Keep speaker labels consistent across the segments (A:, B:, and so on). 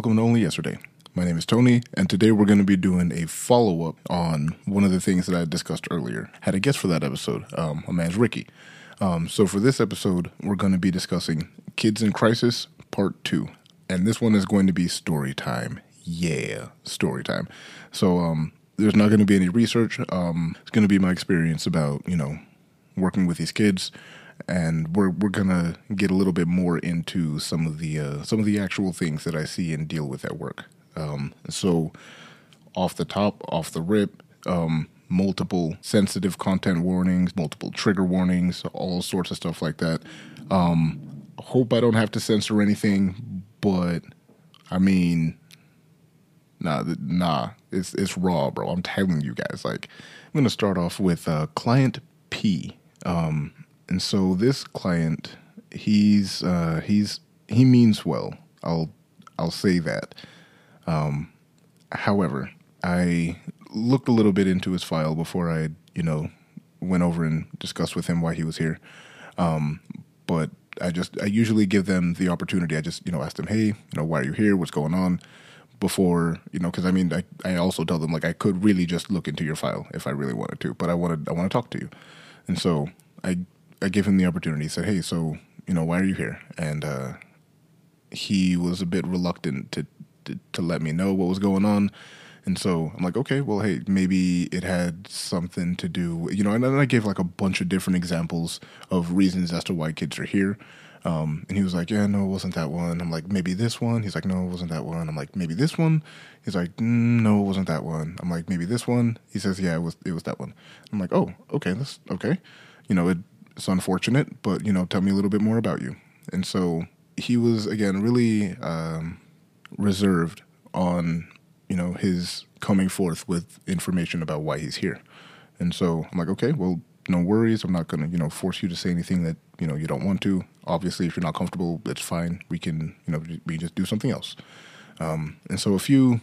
A: welcome to Only Yesterday. My name is Tony, and today we're going to be doing a follow up on one of the things that I discussed earlier. Had a guest for that episode. Um, a man's Ricky. Um, so for this episode, we're going to be discussing Kids in Crisis Part 2. And this one is going to be story time. Yeah, story time. So um, there's not going to be any research. Um, it's going to be my experience about, you know, working with these kids and we're we're gonna get a little bit more into some of the uh, some of the actual things that I see and deal with at work. Um, so, off the top, off the rip, um, multiple sensitive content warnings, multiple trigger warnings, all sorts of stuff like that. Um, hope I don't have to censor anything, but I mean, nah, nah, it's it's raw, bro. I'm telling you guys. Like, I'm gonna start off with uh, client P. Um, and so this client, he's uh, he's he means well. I'll I'll say that. Um, however, I looked a little bit into his file before I, you know, went over and discussed with him why he was here. Um, but I just I usually give them the opportunity. I just you know ask them, hey, you know, why are you here? What's going on? Before you know, because I mean, I, I also tell them like I could really just look into your file if I really wanted to, but I wanted I want to talk to you, and so I I gave him the opportunity. Said, hey, so you know, why are you here? And uh, he was a bit reluctant to to, to let me know what was going on. And so I'm like, okay, well, hey, maybe it had something to do, you know. And then I gave like a bunch of different examples of reasons as to why kids are here. Um, and he was like, yeah, no, it wasn't that one. I'm like, maybe this one. He's like, no, it wasn't that one. I'm like, maybe this one. He's like, mm, no, it wasn't that one. I'm like, maybe this one. He says, yeah, it was, it was that one. I'm like, oh, okay, that's okay. You know, it, it's unfortunate, but you know, tell me a little bit more about you. And so he was again really um, reserved on you know his coming forth with information about why he's here. And so I'm like, okay, well, no worries. I'm not gonna you know force you to say anything that you know you don't want to. Obviously, if you're not comfortable, that's fine. We can you know we just do something else. Um, and so a few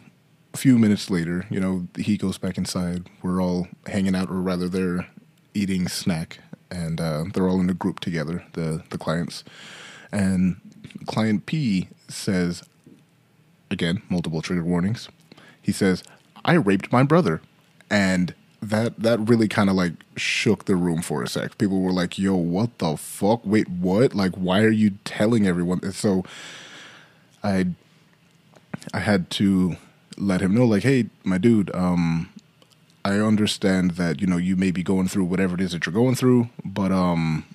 A: a few minutes later, you know, he goes back inside. We're all hanging out, or rather, they're eating snack, and uh, they're all in a group together. The the clients, and client P says, again, multiple trigger warnings. He says, I raped my brother. And that that really kind of like shook the room for a sec. People were like, "Yo, what the fuck? Wait, what? Like, why are you telling everyone?" And so, I I had to let him know, like, "Hey, my dude, um, I understand that you know you may be going through whatever it is that you're going through, but um,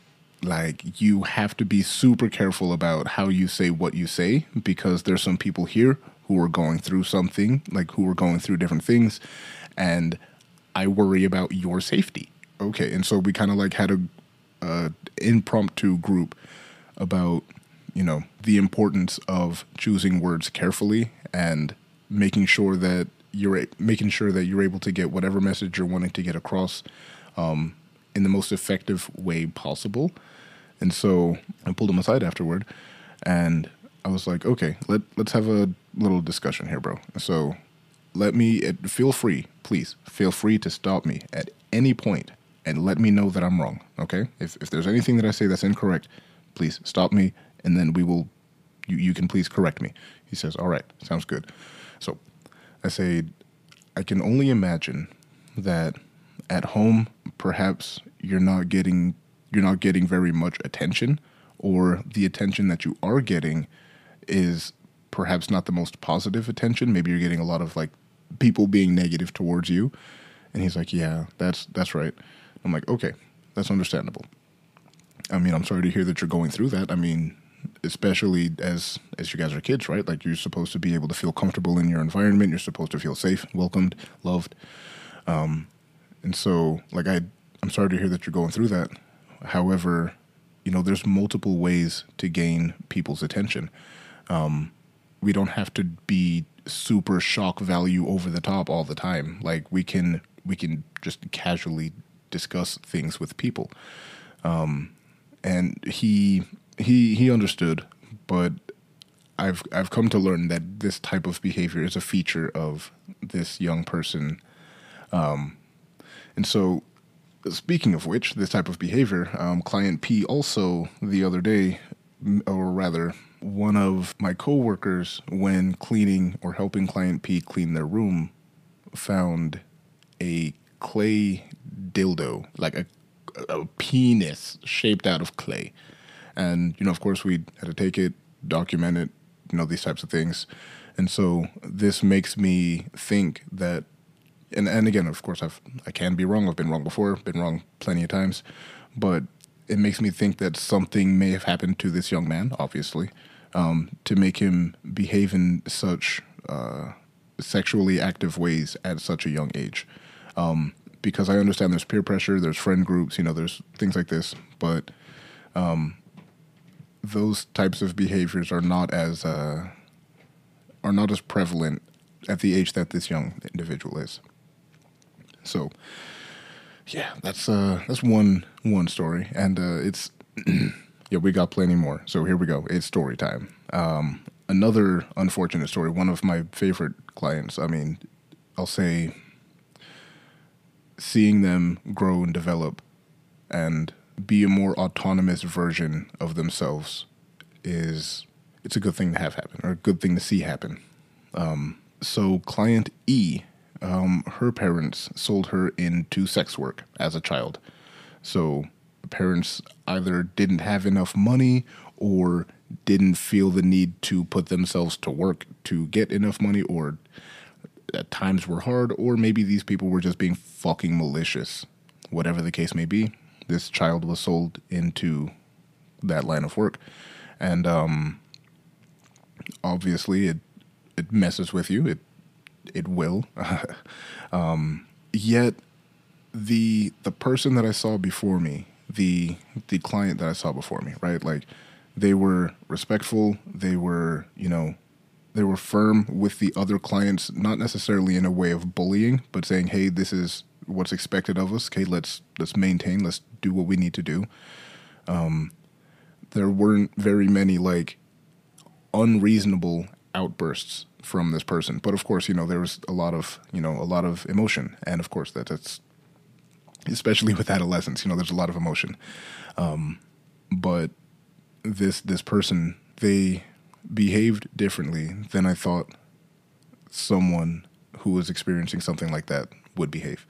A: like you have to be super careful about how you say what you say because there's some people here who are going through something like who are going through different things and i worry about your safety. Okay and so we kind of like had a uh, impromptu group about you know the importance of choosing words carefully and making sure that you're making sure that you're able to get whatever message you're wanting to get across um, in the most effective way possible and so I pulled him aside afterward, and I was like, okay, let let's have a little discussion here, bro. So let me feel free, please feel free to stop me at any point and let me know that I'm wrong. Okay, if if there's anything that I say that's incorrect, please stop me, and then we will. You you can please correct me. He says, all right, sounds good. So I say, I can only imagine that at home, perhaps you're not getting you're not getting very much attention, or the attention that you are getting is perhaps not the most positive attention. Maybe you're getting a lot of like people being negative towards you. And he's like, "Yeah, that's that's right." I'm like, "Okay, that's understandable." I mean, I'm sorry to hear that you're going through that. I mean, especially as as you guys are kids, right? Like you're supposed to be able to feel comfortable in your environment. You're supposed to feel safe, welcomed, loved. Um, and so, like I, I'm sorry to hear that you're going through that. However, you know, there's multiple ways to gain people's attention. Um, we don't have to be super shock value over the top all the time. Like we can we can just casually discuss things with people. Um, and he he he understood, but I've I've come to learn that this type of behavior is a feature of this young person. Um, and so Speaking of which, this type of behavior, um, client P also the other day, or rather one of my coworkers, when cleaning or helping client P clean their room, found a clay dildo, like a, a penis shaped out of clay. And, you know, of course, we had to take it, document it, you know, these types of things. And so this makes me think that, and, and again, of course, I've, I can be wrong. I've been wrong before, been wrong plenty of times. But it makes me think that something may have happened to this young man, obviously, um, to make him behave in such uh, sexually active ways at such a young age. Um, because I understand there's peer pressure, there's friend groups, you know, there's things like this, but um, those types of behaviors are not as uh, are not as prevalent at the age that this young individual is. So, yeah, that's uh, that's one one story, and uh, it's yeah, we got plenty more. So here we go. It's story time. Um, another unfortunate story. One of my favorite clients. I mean, I'll say seeing them grow and develop and be a more autonomous version of themselves is it's a good thing to have happen or a good thing to see happen. Um, so client E, um, her parents sold her into sex work as a child. So parents either didn't have enough money or didn't feel the need to put themselves to work to get enough money or at times were hard, or maybe these people were just being fucking malicious. Whatever the case may be, this child was sold into that line of work, and um, obviously it it messes with you. It it will. um, yet the the person that I saw before me, the the client that I saw before me, right? Like they were respectful. They were you know they were firm with the other clients, not necessarily in a way of bullying, but saying, "Hey, this is what's expected of us. Okay, let's let's maintain. Let's do what we need to do." Um, there weren't very many like unreasonable outbursts from this person, but of course, you know, there was a lot of you know a lot of emotion, and of course, that that's especially with adolescents. You know, there's a lot of emotion, um, but this this person they behaved differently than I thought someone who was experiencing something like that would behave,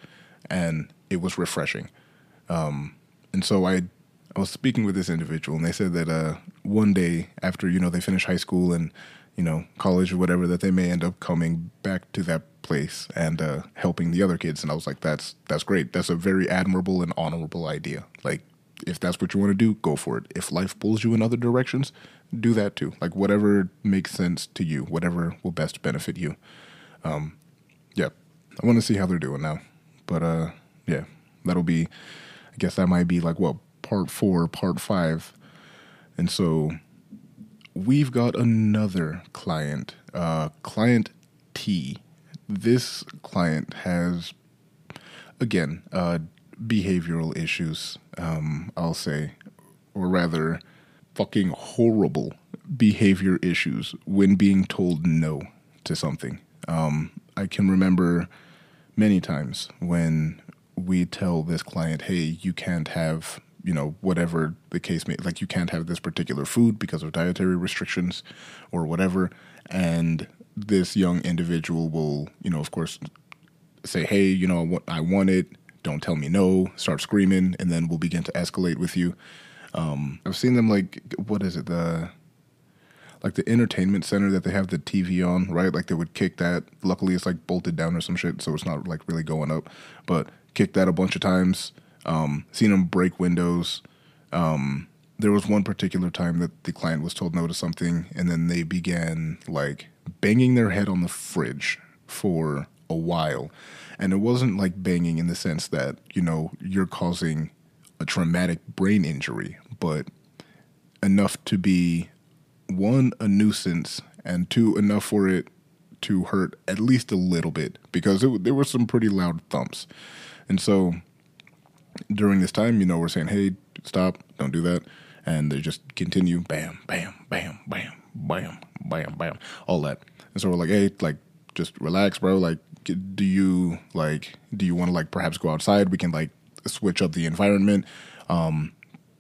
A: and it was refreshing. Um, and so I, I was speaking with this individual, and they said that uh, one day after you know they finish high school and you know college or whatever, that they may end up coming back to that place and uh, helping the other kids. And I was like, that's that's great. That's a very admirable and honorable idea. Like if that's what you want to do, go for it. If life pulls you in other directions, do that too. Like whatever makes sense to you, whatever will best benefit you. Um, yeah, I want to see how they're doing now. But uh, yeah, that'll be. I guess that might be like what part four, part five, and so we've got another client, uh, client T. This client has again uh, behavioral issues. Um, I'll say, or rather fucking horrible behavior issues when being told no to something. Um, I can remember many times when we tell this client, hey, you can't have, you know, whatever the case may like you can't have this particular food because of dietary restrictions or whatever. And this young individual will, you know, of course, say, hey, you know, I want it. Don't tell me no. Start screaming, and then we'll begin to escalate with you. Um, I've seen them like what is it the like the entertainment center that they have the TV on, right? Like they would kick that. Luckily, it's like bolted down or some shit, so it's not like really going up. But kick that a bunch of times. Um, seen them break windows. Um, there was one particular time that the client was told no to something, and then they began like banging their head on the fridge for a while. And it wasn't like banging in the sense that, you know, you're causing a traumatic brain injury, but enough to be one, a nuisance, and two, enough for it to hurt at least a little bit because it, there were some pretty loud thumps. And so during this time, you know, we're saying, hey, stop, don't do that. And they just continue bam, bam, bam, bam, bam, bam, bam, all that. And so we're like, hey, like, just relax, bro. Like, do you, like, do you want to, like, perhaps go outside? We can, like, switch up the environment. Um,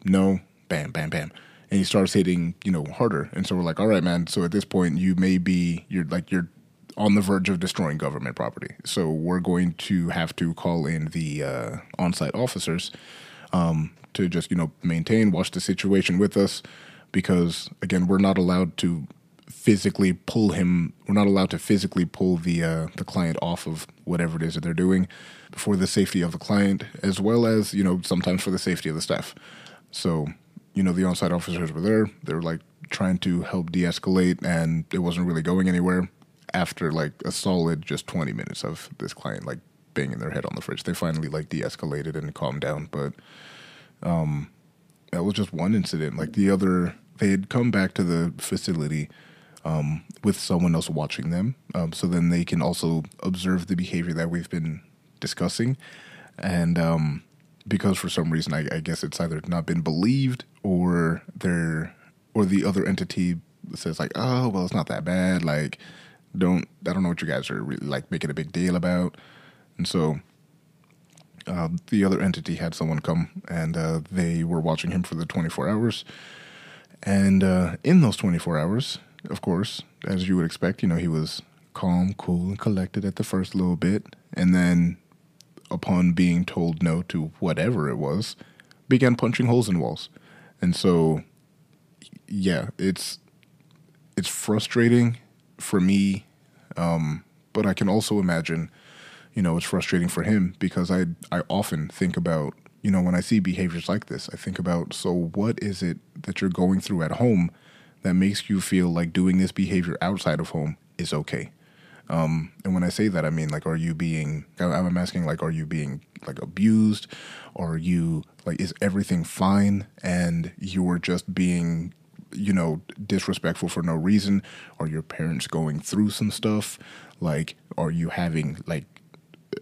A: no, bam, bam, bam. And he starts hitting you know harder. And so we're like all right man. So at this point you may be you're like you're on the verge of destroying government property. So we're going to have to call in the uh, on-site officers um, to just you know maintain watch the situation with us because again we're not allowed to physically pull him we're not allowed to physically pull the uh, the client off of whatever it is that they're doing for the safety of the client as well as you know sometimes for the safety of the staff. So you know the on-site officers were there. They were like trying to help de-escalate and it wasn't really going anywhere. After like a solid just 20 minutes of this client like banging their head on the fridge they finally like de-escalated and calmed down. But um that was just one incident. Like the other they had come back to the facility um, with someone else watching them. Um, so then they can also observe the behavior that we've been discussing. And um, because for some reason I, I guess it's either not been believed or they're or the other entity says like oh well it's not that bad. Like don't I don't know what you guys are really like making a big deal about. And so uh, the other entity had someone come and uh, they were watching him for the 24 hours. And uh, in those 24 hours of course as you would expect you know he was calm cool and collected at the first little bit. And then upon being told no to whatever it was began punching holes in walls. And so yeah it's it's frustrating for me um, but i can also imagine you know it's frustrating for him because i i often think about you know when i see behaviors like this i think about so what is it that you're going through at home that makes you feel like doing this behavior outside of home is okay um, and when I say that, I mean like, are you being? I'm asking like, are you being like abused, are you like, is everything fine, and you are just being, you know, disrespectful for no reason? Are your parents going through some stuff? Like, are you having like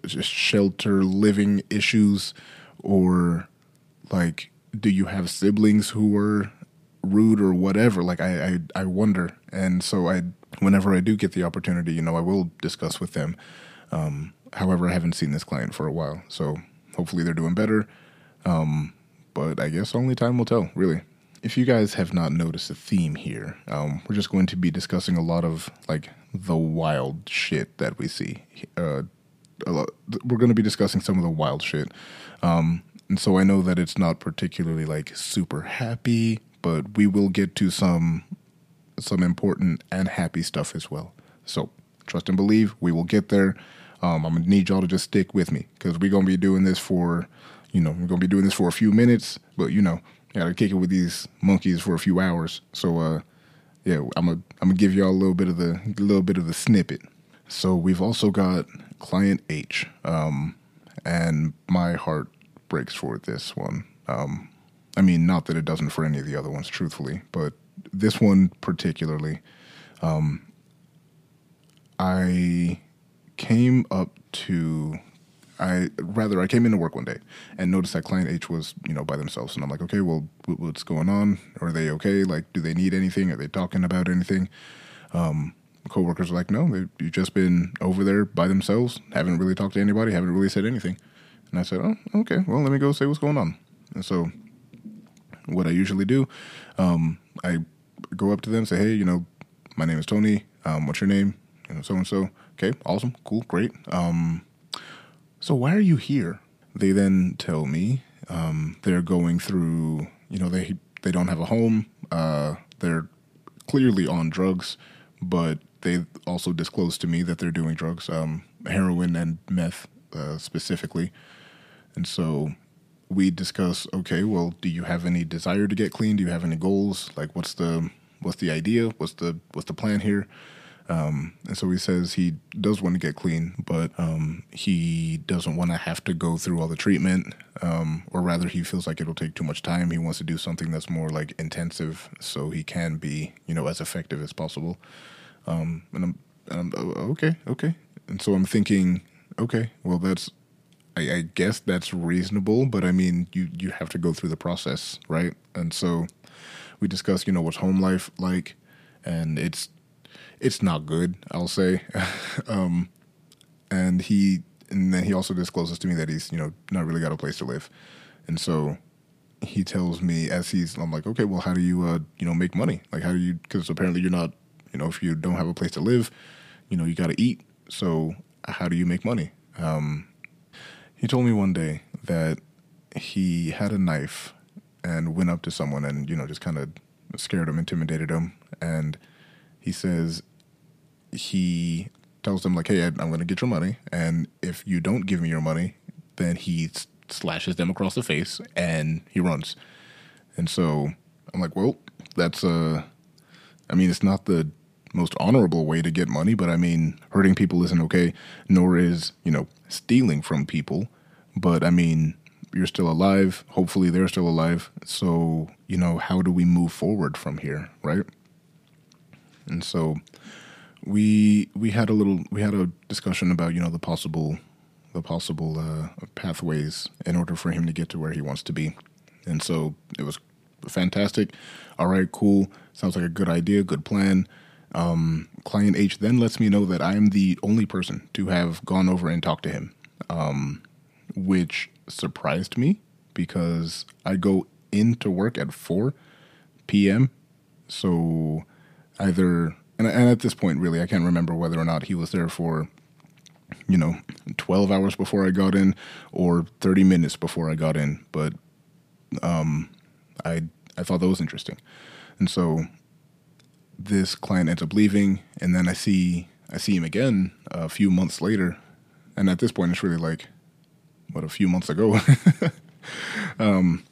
A: just shelter living issues, or like, do you have siblings who are rude or whatever? Like, I I, I wonder, and so I whenever I do get the opportunity, you know, I will discuss with them. Um, however, I haven't seen this client for a while, so hopefully they're doing better. Um, but I guess only time will tell, really. If you guys have not noticed a theme here, um, we're just going to be discussing a lot of like the wild shit that we see. Uh, lot, we're going to be discussing some of the wild shit. Um, and so I know that it's not particularly like super happy, but we will get to some some important and happy stuff as well. So trust and believe we will get there. Um, I'm gonna need y'all to just stick with me because we're gonna be doing this for, you know, we're gonna be doing this for a few minutes, but you know, gotta kick it with these monkeys for a few hours. So, uh, yeah, I'm gonna I'm gonna give y'all a little bit of the little bit of the snippet. So we've also got client H, um, and my heart breaks for this one. Um, I mean, not that it doesn't for any of the other ones, truthfully, but this one particularly, um, I came up to I rather I came into work one day and noticed that client H was you know by themselves, and I'm like, okay, well, what's going on? Are they okay? Like, do they need anything? Are they talking about anything? Um, coworkers are like, no, they, you've just been over there by themselves, haven't really talked to anybody, haven't really said anything. And I said, oh, okay, well, let me go say what's going on. And so, what I usually do, um, I go up to them, say, hey, you know, my name is Tony. Um, what's your name? You know, so and so. Okay, awesome, cool, great. Um, so why are you here? They then tell me um, they're going through. You know, they they don't have a home. Uh, they're clearly on drugs, but they also disclose to me that they're doing drugs, um, heroin and meth uh, specifically. And so we discuss okay well do you have any desire to get clean? Do you have any goals? Like what's the what's the idea? What's the what's the plan here? Um, and so he says he does want to get clean but um, he doesn't want to have to go through all the treatment. Um, or rather he feels like it'll take too much time. He wants to do something that's more like intensive so he can be you know as effective as possible. Um, and I'm, and I'm oh, okay okay. And so i'm thinking okay well that's I, I guess that's reasonable, but I mean, you you have to go through the process, right? And so we discussed, you know, what's home life like, and it's it's not good, I'll say. um, and he and then he also discloses to me that he's you know not really got a place to live, and so he tells me as he's I'm like, okay, well, how do you uh, you know make money? Like, how do you? Because apparently you're not, you know, if you don't have a place to live, you know, you got to eat. So how do you make money? Um, he told me one day that he had a knife and went up to someone and you know just kind of scared him, intimidated him, and he says he tells them like, "Hey, I'm going to get your money, and if you don't give me your money, then he slashes them across the face and he runs." And so I'm like, "Well, that's uh, I mean, it's not the most honorable way to get money, but I mean, hurting people isn't okay, nor is you know stealing from people. But I mean, you're still alive. Hopefully, they're still alive. So, you know, how do we move forward from here, right? And so, we we had a little we had a discussion about you know the possible the possible uh, pathways in order for him to get to where he wants to be, and so it was fantastic. All right, cool. Sounds like a good idea, good plan. Um, client H then lets me know that I am the only person to have gone over and talked to him, um, which surprised me because I go into work at 4 p.m. So either, and, and at this point, really, I can't remember whether or not he was there for, you know, 12 hours before I got in or 30 minutes before I got in. But um, I, I thought that was interesting. And so this client ends up leaving, and then I see I see him again a few months later, and at this point, it's really like what a few months ago. um,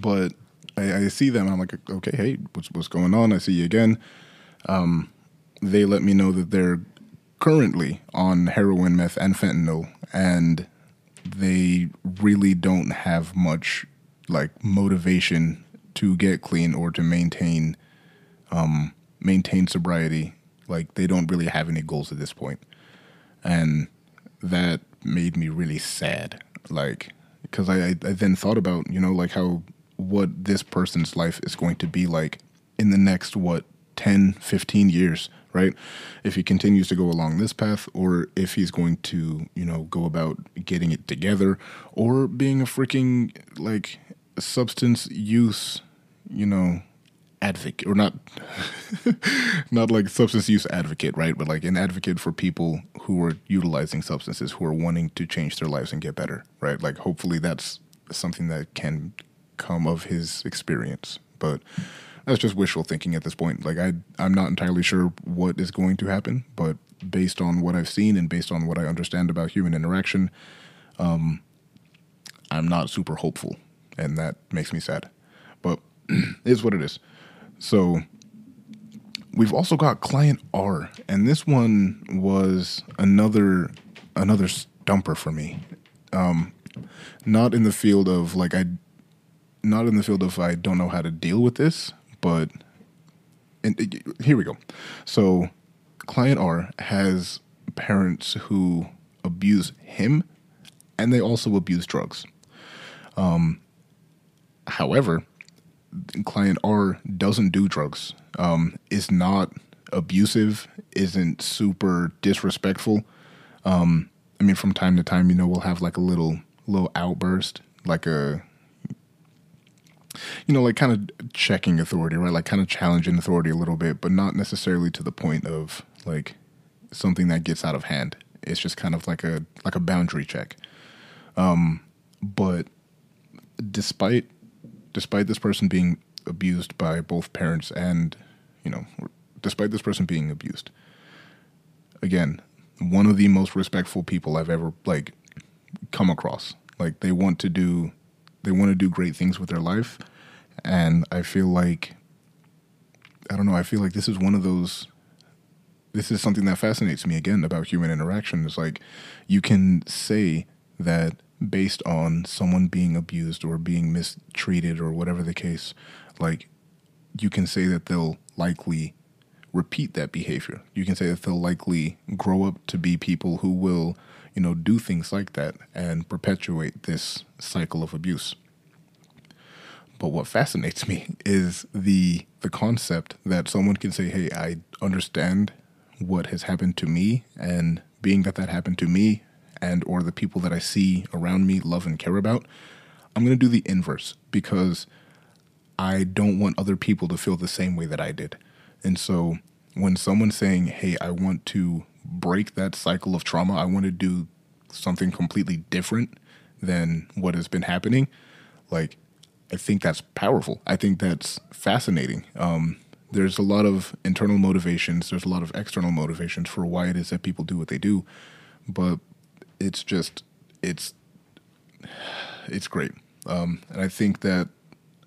A: but I, I, see them. I'm like, okay, hey, what's what's going on? I see you again. Um, they let me know that they're currently on heroin, meth, and fentanyl, and they really don't have much like motivation to get clean or to maintain um, maintain sobriety. Like they don't really have any goals at this point, and that made me really sad. Like because I, I, then thought about you know like how what this person's life is going to be like in the next what 10 15 years right if he continues to go along this path or if he's going to you know go about getting it together or being a freaking like substance use you know advocate or not not like substance use advocate right? But like an advocate for people who are utilizing substances who are wanting to change their lives and get better right? Like hopefully that's something that can come of his experience. But that's just wishful thinking at this point. Like i i'm not entirely sure what is going to happen but based on what i've seen and based on what i understand about human interaction um i'm not super hopeful and that makes me sad. But is what it is so we've also got client R, and this one was another another stumper for me. Um, not in the field of like I, not in the field of I don't know how to deal with this, but and here we go. So, client R has parents who abuse him, and they also abuse drugs. Um, however, client R doesn't do drugs, um, is not abusive, isn't super disrespectful. Um, I mean, from time to time, you know, we'll have like a little little outburst, like a you know, like kind of checking authority, right? Like kind of challenging authority a little bit, but not necessarily to the point of like something that gets out of hand. It's just kind of like a like a boundary check. Um, but despite despite this person being abused by both parents and, you know, despite this person being abused, again, one of the most respectful people I've ever like come across. Like they want to do they want to do great things with their life and I feel like I don't know, I feel like this is one of those this is something that fascinates me again about human interaction. It's like you can say that based on someone being abused or being mistreated or whatever the case, like you can say that they'll likely repeat that behavior. You can say that they'll likely grow up to be people who will, you know, do things like that and perpetuate this cycle of abuse. But what fascinates me is the the concept that someone can say, "Hey, I understand what has happened to me and being that that happened to me and or the people that I see around me love and care about, I'm going to do the inverse because I don't want other people to feel the same way that I did. And so when someone's saying, "Hey, I want to break that cycle of trauma. I want to do something completely different than what has been happening." Like I think that's powerful. I think that's fascinating. Um, there's a lot of internal motivations, there's a lot of external motivations for why it is that people do what they do, but it's just it's it's great. Um, and I think that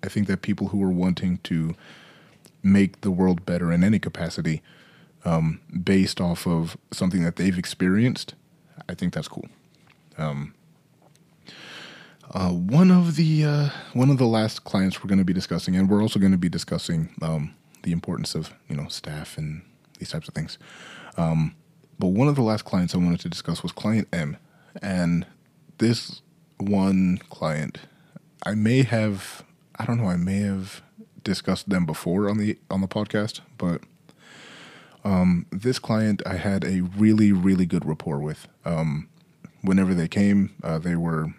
A: I think that people who are wanting to make the world better in any capacity, um, based off of something that they've experienced, I think that's cool. Um, uh, one of the uh, one of the last clients we're going to be discussing, and we're also going to be discussing um, the importance of you know staff and these types of things. Um, but one of the last clients I wanted to discuss was client M, and this one client, I may have, I don't know, I may have discussed them before on the on the podcast, but um, this client I had a really really good rapport with. Um, whenever they came, uh, they were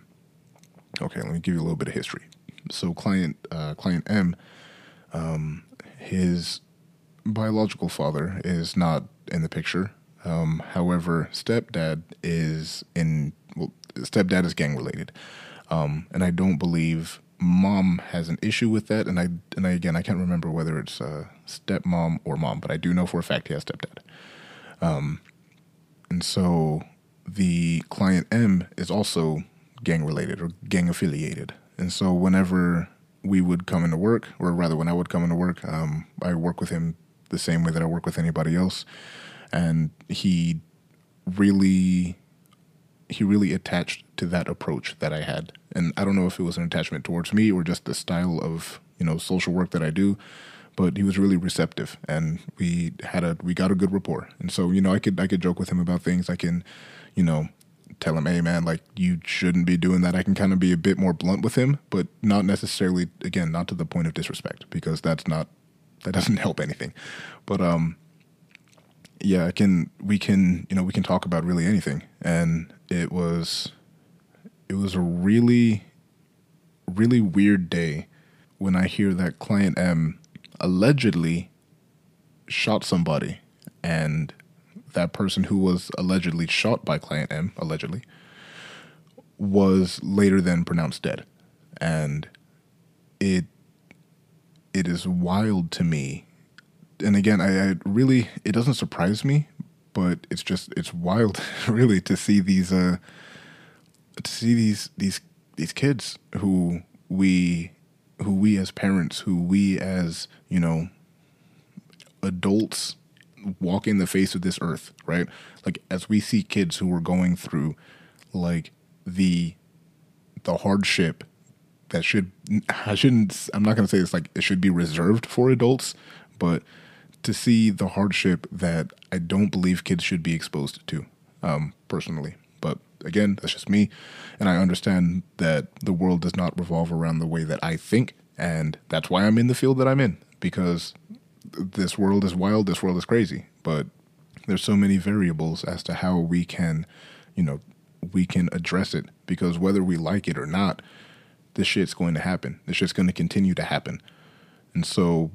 A: okay. Let me give you a little bit of history. So client uh, client M, um, his biological father is not in the picture. Um, however, stepdad is in. Well, stepdad is gang related, um, and I don't believe mom has an issue with that. And I and I, again, I can't remember whether it's uh, stepmom or mom, but I do know for a fact he has stepdad. Um, and so the client M is also gang related or gang affiliated, and so whenever we would come into work, or rather, when I would come into work, um, I work with him the same way that I work with anybody else, and he really he really attached to that approach that I had. And I don't know if it was an attachment towards me or just the style of, you know, social work that I do, but he was really receptive and we had a we got a good rapport. And so, you know, I could I could joke with him about things. I can, you know, tell him, "Hey man, like you shouldn't be doing that." I can kind of be a bit more blunt with him, but not necessarily again, not to the point of disrespect because that's not that doesn't help anything. But um yeah, I can we can, you know, we can talk about really anything. And it was it was a really really weird day when I hear that client M allegedly shot somebody. And that person who was allegedly shot by client M allegedly was later then pronounced dead. And it it is wild to me and again I, I really it doesn't surprise me but it's just it's wild really to see these uh to see these these these kids who we who we as parents who we as you know adults walking the face of this earth right? Like as we see kids who are going through like the the hardship that should I shouldn't I'm not going to say it's like it should be reserved for adults but to see the hardship that I don't believe kids should be exposed to, um, personally. But again, that's just me, and I understand that the world does not revolve around the way that I think, and that's why I'm in the field that I'm in because this world is wild, this world is crazy, but there's so many variables as to how we can, you know, we can address it because whether we like it or not, this shit's going to happen. This shit's going to continue to happen. And so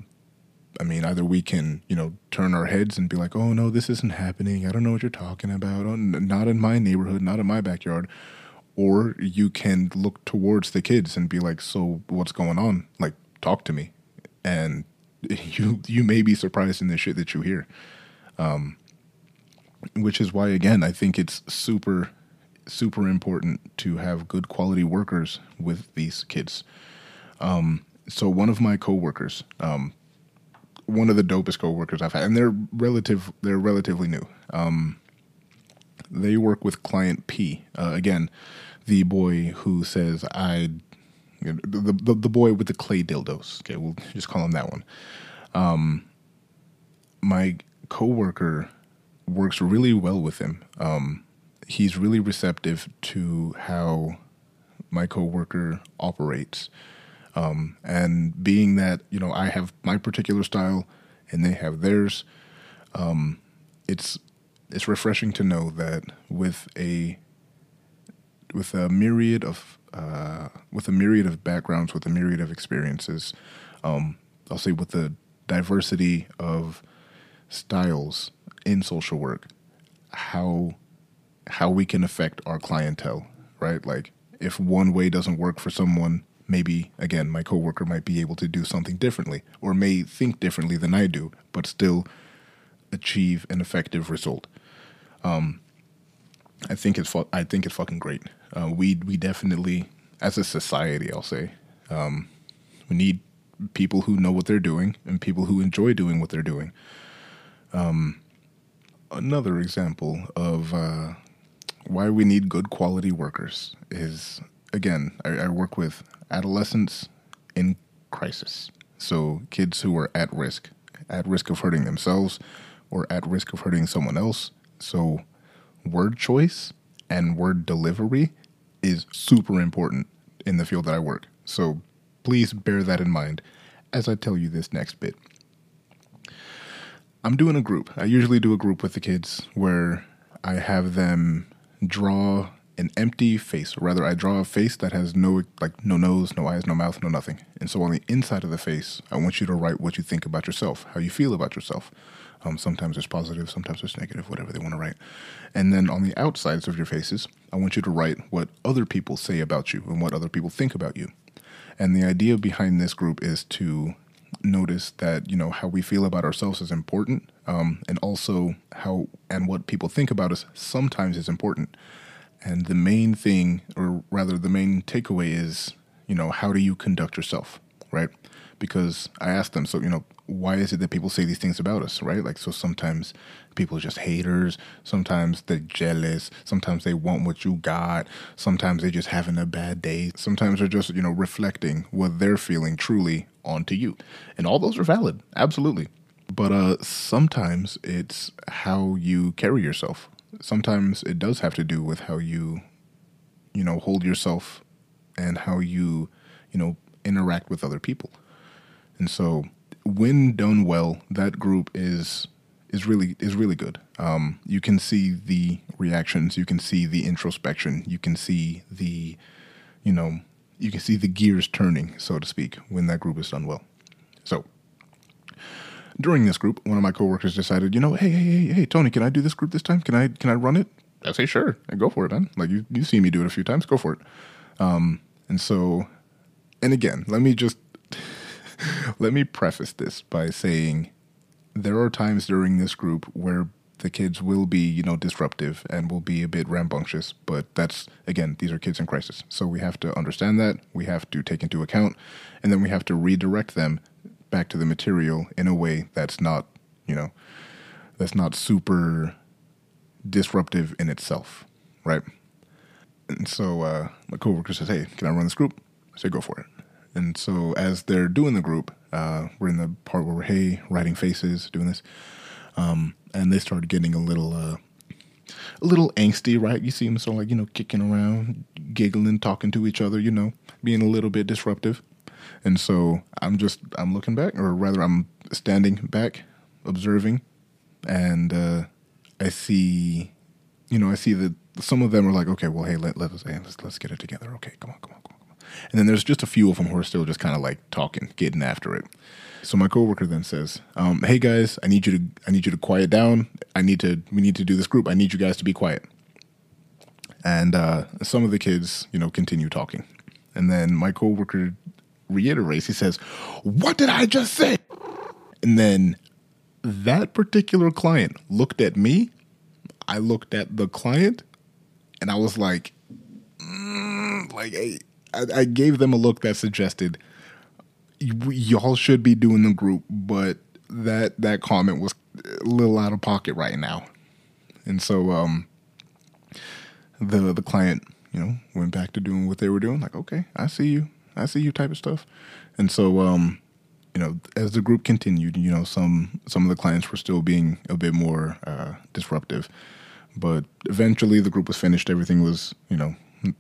A: I mean, either we can, you know, turn our heads and be like, "Oh no, this isn't happening. I don't know what you're talking about. Oh, not in my neighborhood, not in my backyard." Or you can look towards the kids and be like, "So, what's going on? Like, talk to me." And you you may be surprised in the shit that you hear. Um, which is why, again, I think it's super super important to have good quality workers with these kids. Um, so one of my coworkers, um, one of the dopest coworkers I've had, and they're relative. They're relatively new. Um, they work with client P. Uh, again, the boy who says I, the, the the boy with the clay dildos. Okay, we'll just call him that one. Um, my coworker works really well with him. Um, he's really receptive to how my coworker operates. Um, and being that you know I have my particular style and they have theirs, um, it's it's refreshing to know that with a with a myriad of uh, with a myriad of backgrounds, with a myriad of experiences. Um, I'll say with the diversity of styles in social work, how how we can affect our clientele, right? Like if one way doesn't work for someone, maybe again my coworker might be able to do something differently or may think differently than I do, but still achieve an effective result. Um, I think it's fu- I think it's fucking great. Uh, we we definitely, as a society, I'll say, um, we need people who know what they're doing and people who enjoy doing what they're doing. Um, another example of uh, why we need good quality workers is again, I, I work with adolescents in crisis, so kids who are at risk, at risk of hurting themselves or at risk of hurting someone else. So word choice and word delivery is super important in the field that I work. So please bear that in mind as I tell you this next bit. I'm doing a group. I usually do a group with the kids where I have them draw an empty face, rather, I draw a face that has no like no nose, no eyes, no mouth, no nothing. And so on the inside of the face, I want you to write what you think about yourself, how you feel about yourself. Um, sometimes it's positive, sometimes it's negative, whatever they want to write. And then on the outsides of your faces, I want you to write what other people say about you and what other people think about you. And the idea behind this group is to notice that you know how we feel about ourselves is important, um, and also how and what people think about us sometimes is important. And the main thing, or rather, the main takeaway is, you know, how do you conduct yourself, right? Because I asked them, so you know, why is it that people say these things about us, right? Like, so sometimes people are just haters, sometimes they're jealous, sometimes they want what you got, sometimes they're just having a bad day, sometimes they're just, you know, reflecting what they're feeling truly onto you. And all those are valid, absolutely. But uh, sometimes it's how you carry yourself. Sometimes it does have to do with how you, you know, hold yourself and how you, you know, interact with other people. And so when done well, that group is is really is really good. Um, you can see the reactions, you can see the introspection, you can see the, you know, you can see the gears turning, so to speak, when that group is done well. So during this group, one of my coworkers decided, you know, hey, hey, hey, hey, Tony, can I do this group this time? Can I can I run it? I say sure, and go for it, man. Like you you've seen me do it a few times, go for it. Um, and so, and again, let me just let me preface this by saying there are times during this group where the kids will be, you know, disruptive and will be a bit rambunctious, but that's again, these are kids in crisis. So we have to understand that, we have to take into account, and then we have to redirect them back to the material in a way that's not, you know, that's not super disruptive in itself, right? And so uh, my coworker says, "Hey, can I run this group?" I say, "Go for it." And so as they're doing the group, uh, we're in the part where we're hey writing faces, doing this, um, and they started getting a little uh, a little angsty, right? You see them sort of like you know kicking around, giggling, talking to each other, you know, being a little bit disruptive. And so I'm just I'm looking back, or rather I'm standing back, observing, and uh, I see, you know, I see that some of them are like, okay, well, hey, let, let us hey, let's let's get it together. Okay, come on, come on, come on. And then there's just a few of them who are still just kind of like talking, getting after it. So my coworker then says, um, "Hey guys, I need you to I need you to quiet down. I need to we need to do this group. I need you guys to be quiet." And uh, some of the kids, you know, continue talking. And then my coworker reiterates. He says, "What did I just say?" And then that particular client looked at me. I looked at the client, and I was like, mm, like. I, I gave them a look that suggested y'all should be doing the group, but that that comment was a little out of pocket right now, and so um, the the client you know went back to doing what they were doing. Like, okay, I see you, I see you, type of stuff, and so um, you know, as the group continued, you know, some some of the clients were still being a bit more uh, disruptive, but eventually the group was finished. Everything was you know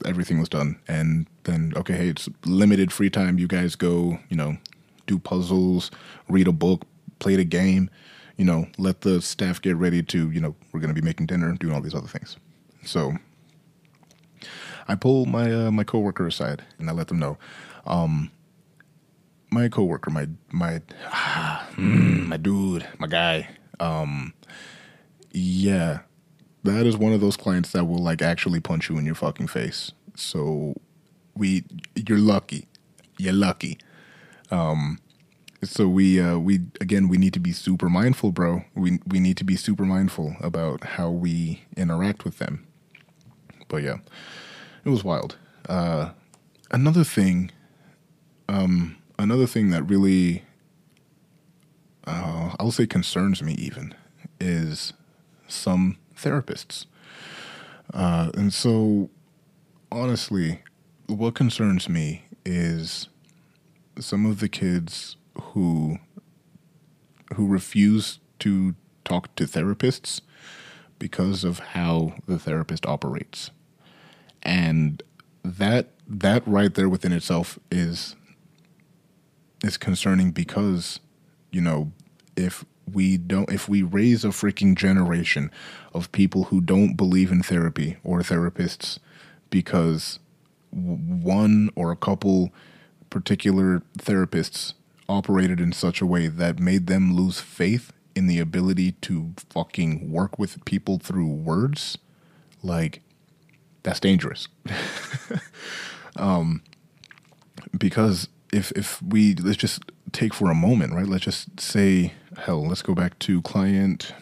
A: everything was done. And then, okay, hey, it's limited free time. You guys go, you know, do puzzles, read a book, play the game, you know, let the staff get ready to, you know, we're going to be making dinner, doing all these other things. So I pull my uh, my coworker aside and I let them know. Um, my coworker, my my ah, mm, my dude, my guy. Um, yeah, that is one of those clients that will like actually punch you in your fucking face. So we, you're lucky. You're lucky. Um, so we uh, we again we need to be super mindful, bro. We we need to be super mindful about how we interact with them. But yeah, it was wild. Uh, another thing, um, another thing that really, uh, I'll say concerns me even is some therapists. Uh, and so, honestly, what concerns me is some of the kids who who refuse to talk to therapists because of how the therapist operates. And that that right there within itself is is concerning because you know if we don't if we raise a freaking generation of people who don't believe in therapy or therapists because one or a couple particular therapists operated in such a way that made them lose faith in the ability to fucking work with people through words like that's dangerous um because if if we let's just take for a moment, right? Let's just say hell. Let's go back to client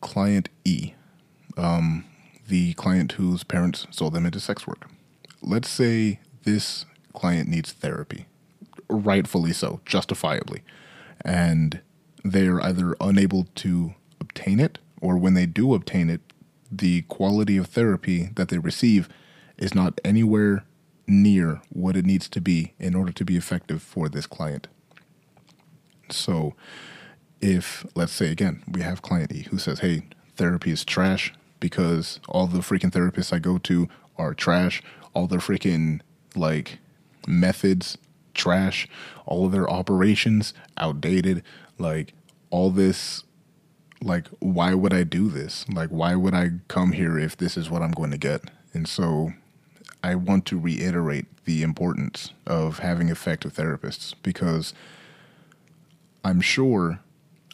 A: client E, um, the client whose parents sold them into sex work. Let's say this client needs therapy, rightfully so, justifiably, and they're either unable to obtain it, or when they do obtain it, the quality of therapy that they receive is not anywhere near what it needs to be in order to be effective for this client. So, if let's say again, we have client E who says, "Hey, therapy is trash because all the freaking therapists I go to are trash. All their freaking like methods trash. All of their operations outdated. Like all this like why would I do this? Like why would I come here if this is what I'm going to get?" And so I want to reiterate the importance of having effective therapists because I'm sure,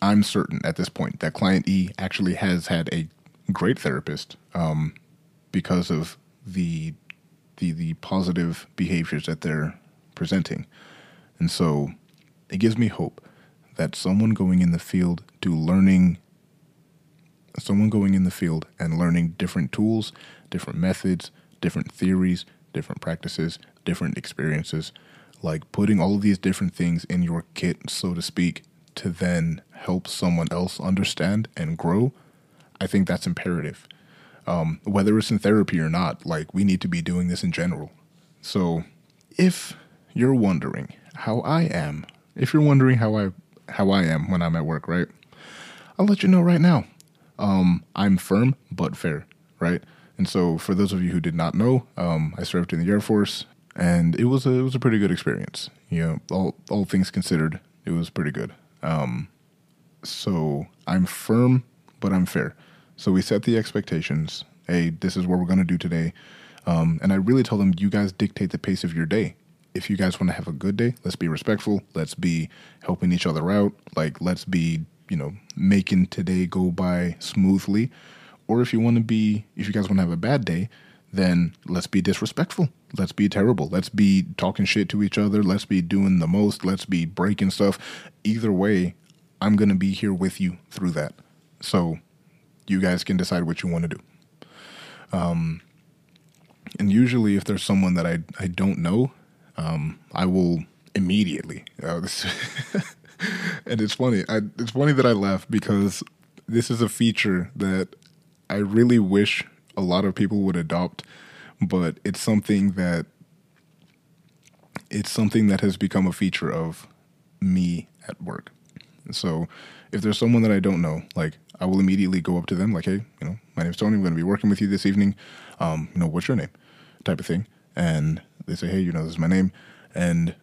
A: I'm certain at this point that client E actually has had a great therapist um, because of the the the positive behaviors that they're presenting, and so it gives me hope that someone going in the field to learning someone going in the field and learning different tools, different methods, different theories, different practices, different experiences, like putting all of these different things in your kit, so to speak, to then help someone else understand and grow, I think that's imperative. Um, whether it's in therapy or not, like we need to be doing this in general. So, if you're wondering how I am, if you're wondering how I how I am when I'm at work, right? I'll let you know right now. Um, I'm firm but fair, right? And so, for those of you who did not know, um, I served in the Air Force, and it was a it was a pretty good experience. You know, all all things considered, it was pretty good. Um, so I'm firm, but I'm fair. So we set the expectations. Hey, this is what we're going to do today. Um, and I really tell them, you guys dictate the pace of your day. If you guys want to have a good day, let's be respectful. Let's be helping each other out. Like, let's be, you know, making today go by smoothly. Or if you want to be, if you guys want to have a bad day, then let's be disrespectful. Let's be terrible. Let's be talking shit to each other. Let's be doing the most. Let's be breaking stuff. Either way, I'm going to be here with you through that. So you guys can decide what you want to do. Um, and usually, if there's someone that I, I don't know, um, I will immediately. Uh, and it's funny. I, it's funny that I laugh because this is a feature that I really wish a lot of people would adopt, but it's something that it's something that has become a feature of me at work. So if there's someone that I don't know, like I will immediately go up to them, like, hey, you know, my name's Tony. I'm going to be working with you this evening. Um, you know, what's your name? Type of thing. And they say, hey, you know, this is my name. And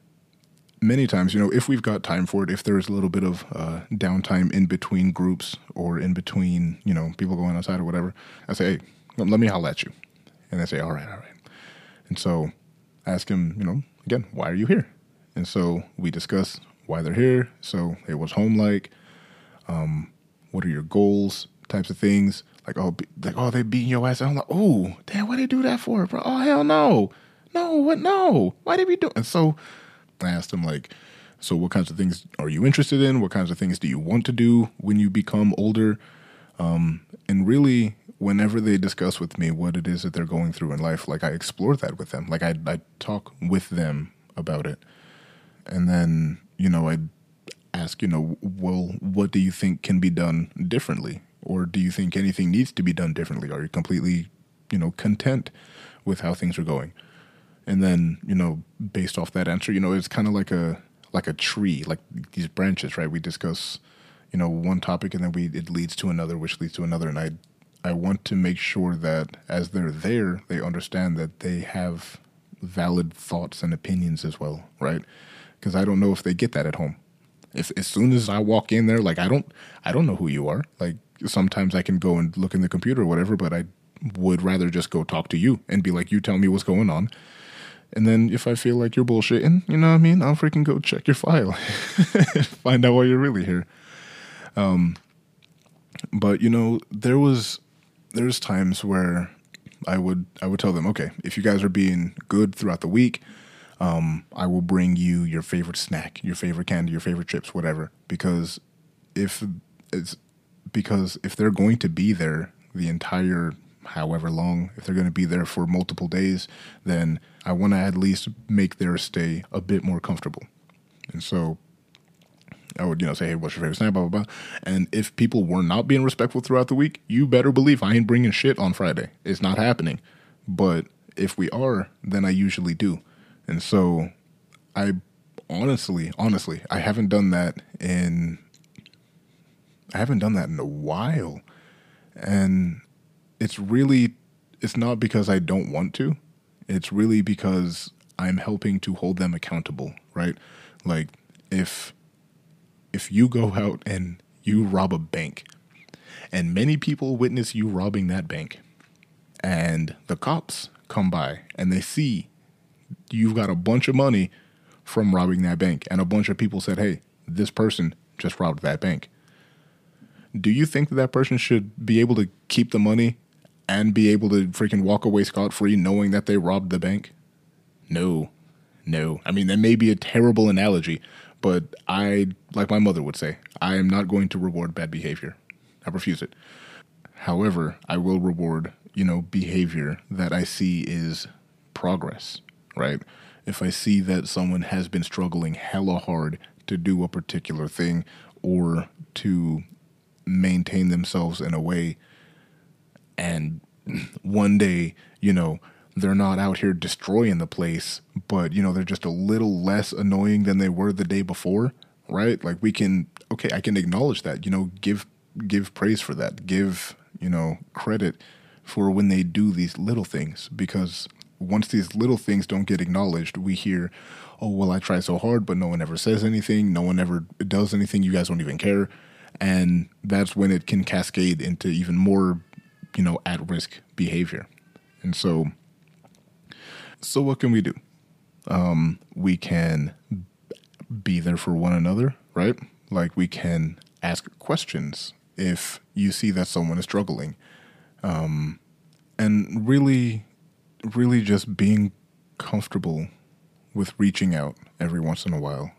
A: many times, you know, if we've got time for it, if there's a little bit of uh, downtime in between groups or in between, you know, people going outside or whatever, I say, hey, let me holler at you. And they say, all right, all right. And so I ask him, you know, again, why are you here? And so we discuss why they're here. So, hey, what's home like? Um, what are your goals? Types of things. Like, oh, be, like, oh, they beating your ass. And I'm like, oh, damn, what they do that for, bro? Oh, hell no. No, what? No. Why did we do? And so I asked him, like, so what kinds of things are you interested in? What kinds of things do you want to do when you become older? Um, and really, whenever they discuss with me what it is that they're going through in life, like I explore that with them. Like I, I talk with them about it. And then, you know, I ask, you know, well, what do you think can be done differently? Or do you think anything needs to be done differently? Are you completely, you know, content with how things are going? And then, you know, based off that answer, you know, it's kind of like a like a tree, like these branches, right? We discuss, you know, one topic and then we it leads to another, which leads to another. And I I want to make sure that as they're there, they understand that they have valid thoughts and opinions as well, right? Because I don't know if they get that at home. If as soon as I walk in there, like I don't I don't know who you are. Like sometimes I can go and look in the computer or whatever, but I would rather just go talk to you and be like, you tell me what's going on. And then if I feel like you're bullshitting, you know what I mean? I'll freaking go check your file, find out why you're really here. Um, but you know, there was there's times where I would I would tell them, okay, if you guys are being good throughout the week, um, I will bring you your favorite snack, your favorite candy, your favorite chips, whatever. Because if it's because if they're going to be there the entire however long, if they're going to be there for multiple days, then I want to at least make their stay a bit more comfortable. And so I would, you know, say, hey, what's your favorite snack, blah, blah, blah. And if people were not being respectful throughout the week, you better believe I ain't bringing shit on Friday. It's not happening. But if we are, then I usually do. And so I honestly, honestly, I haven't done that in I haven't done that in a while. And it's really it's not because I don't want to. It's really because I'm helping to hold them accountable, right? Like if if you go out and you rob a bank and many people witness you robbing that bank and the cops come by and they see you've got a bunch of money from robbing that bank and a bunch of people said hey this person just robbed that bank do you think that that person should be able to keep the money and be able to freaking walk away scot free knowing that they robbed the bank? No. No. I mean, that may be a terrible analogy, but I, like my mother would say, I am not going to reward bad behavior. I refuse it. However, I will reward, you know, behavior that I see is progress, right? If I see that someone has been struggling hella hard to do a particular thing or to maintain themselves in a way and one day, you know, they're not out here destroying the place, but you know, they're just a little less annoying than they were the day before, right? Like we can okay, I can acknowledge that, you know, give give praise for that. Give, you know, credit for when they do these little things because once these little things don't get acknowledged, we hear, "Oh, well, I try so hard, but no one ever says anything. No one ever does anything. You guys don't even care." And that's when it can cascade into even more you know, at risk behavior. And so, so what can we do? Um, we can be there for one another, right? Like we can ask questions if you see that someone is struggling. Um, and really, really just being comfortable with reaching out every once in a while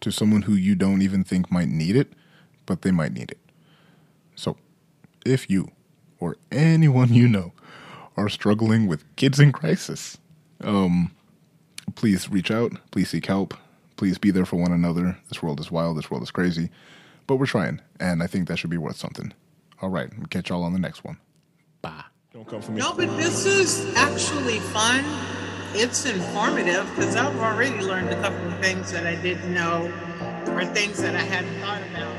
A: to someone who you don't even think might need it, but they might need it. So, if you or anyone you know are struggling with kids in crisis, um, please reach out. Please seek help. Please be there for one another. This world is wild. This world is crazy. But we're trying, and I think that should be worth something. All right, we'll catch y'all on the next one. Bye.
B: Don't come for me. No, but this is actually fun. It's informative because I've already learned a couple of things that I didn't know or things that I hadn't thought about.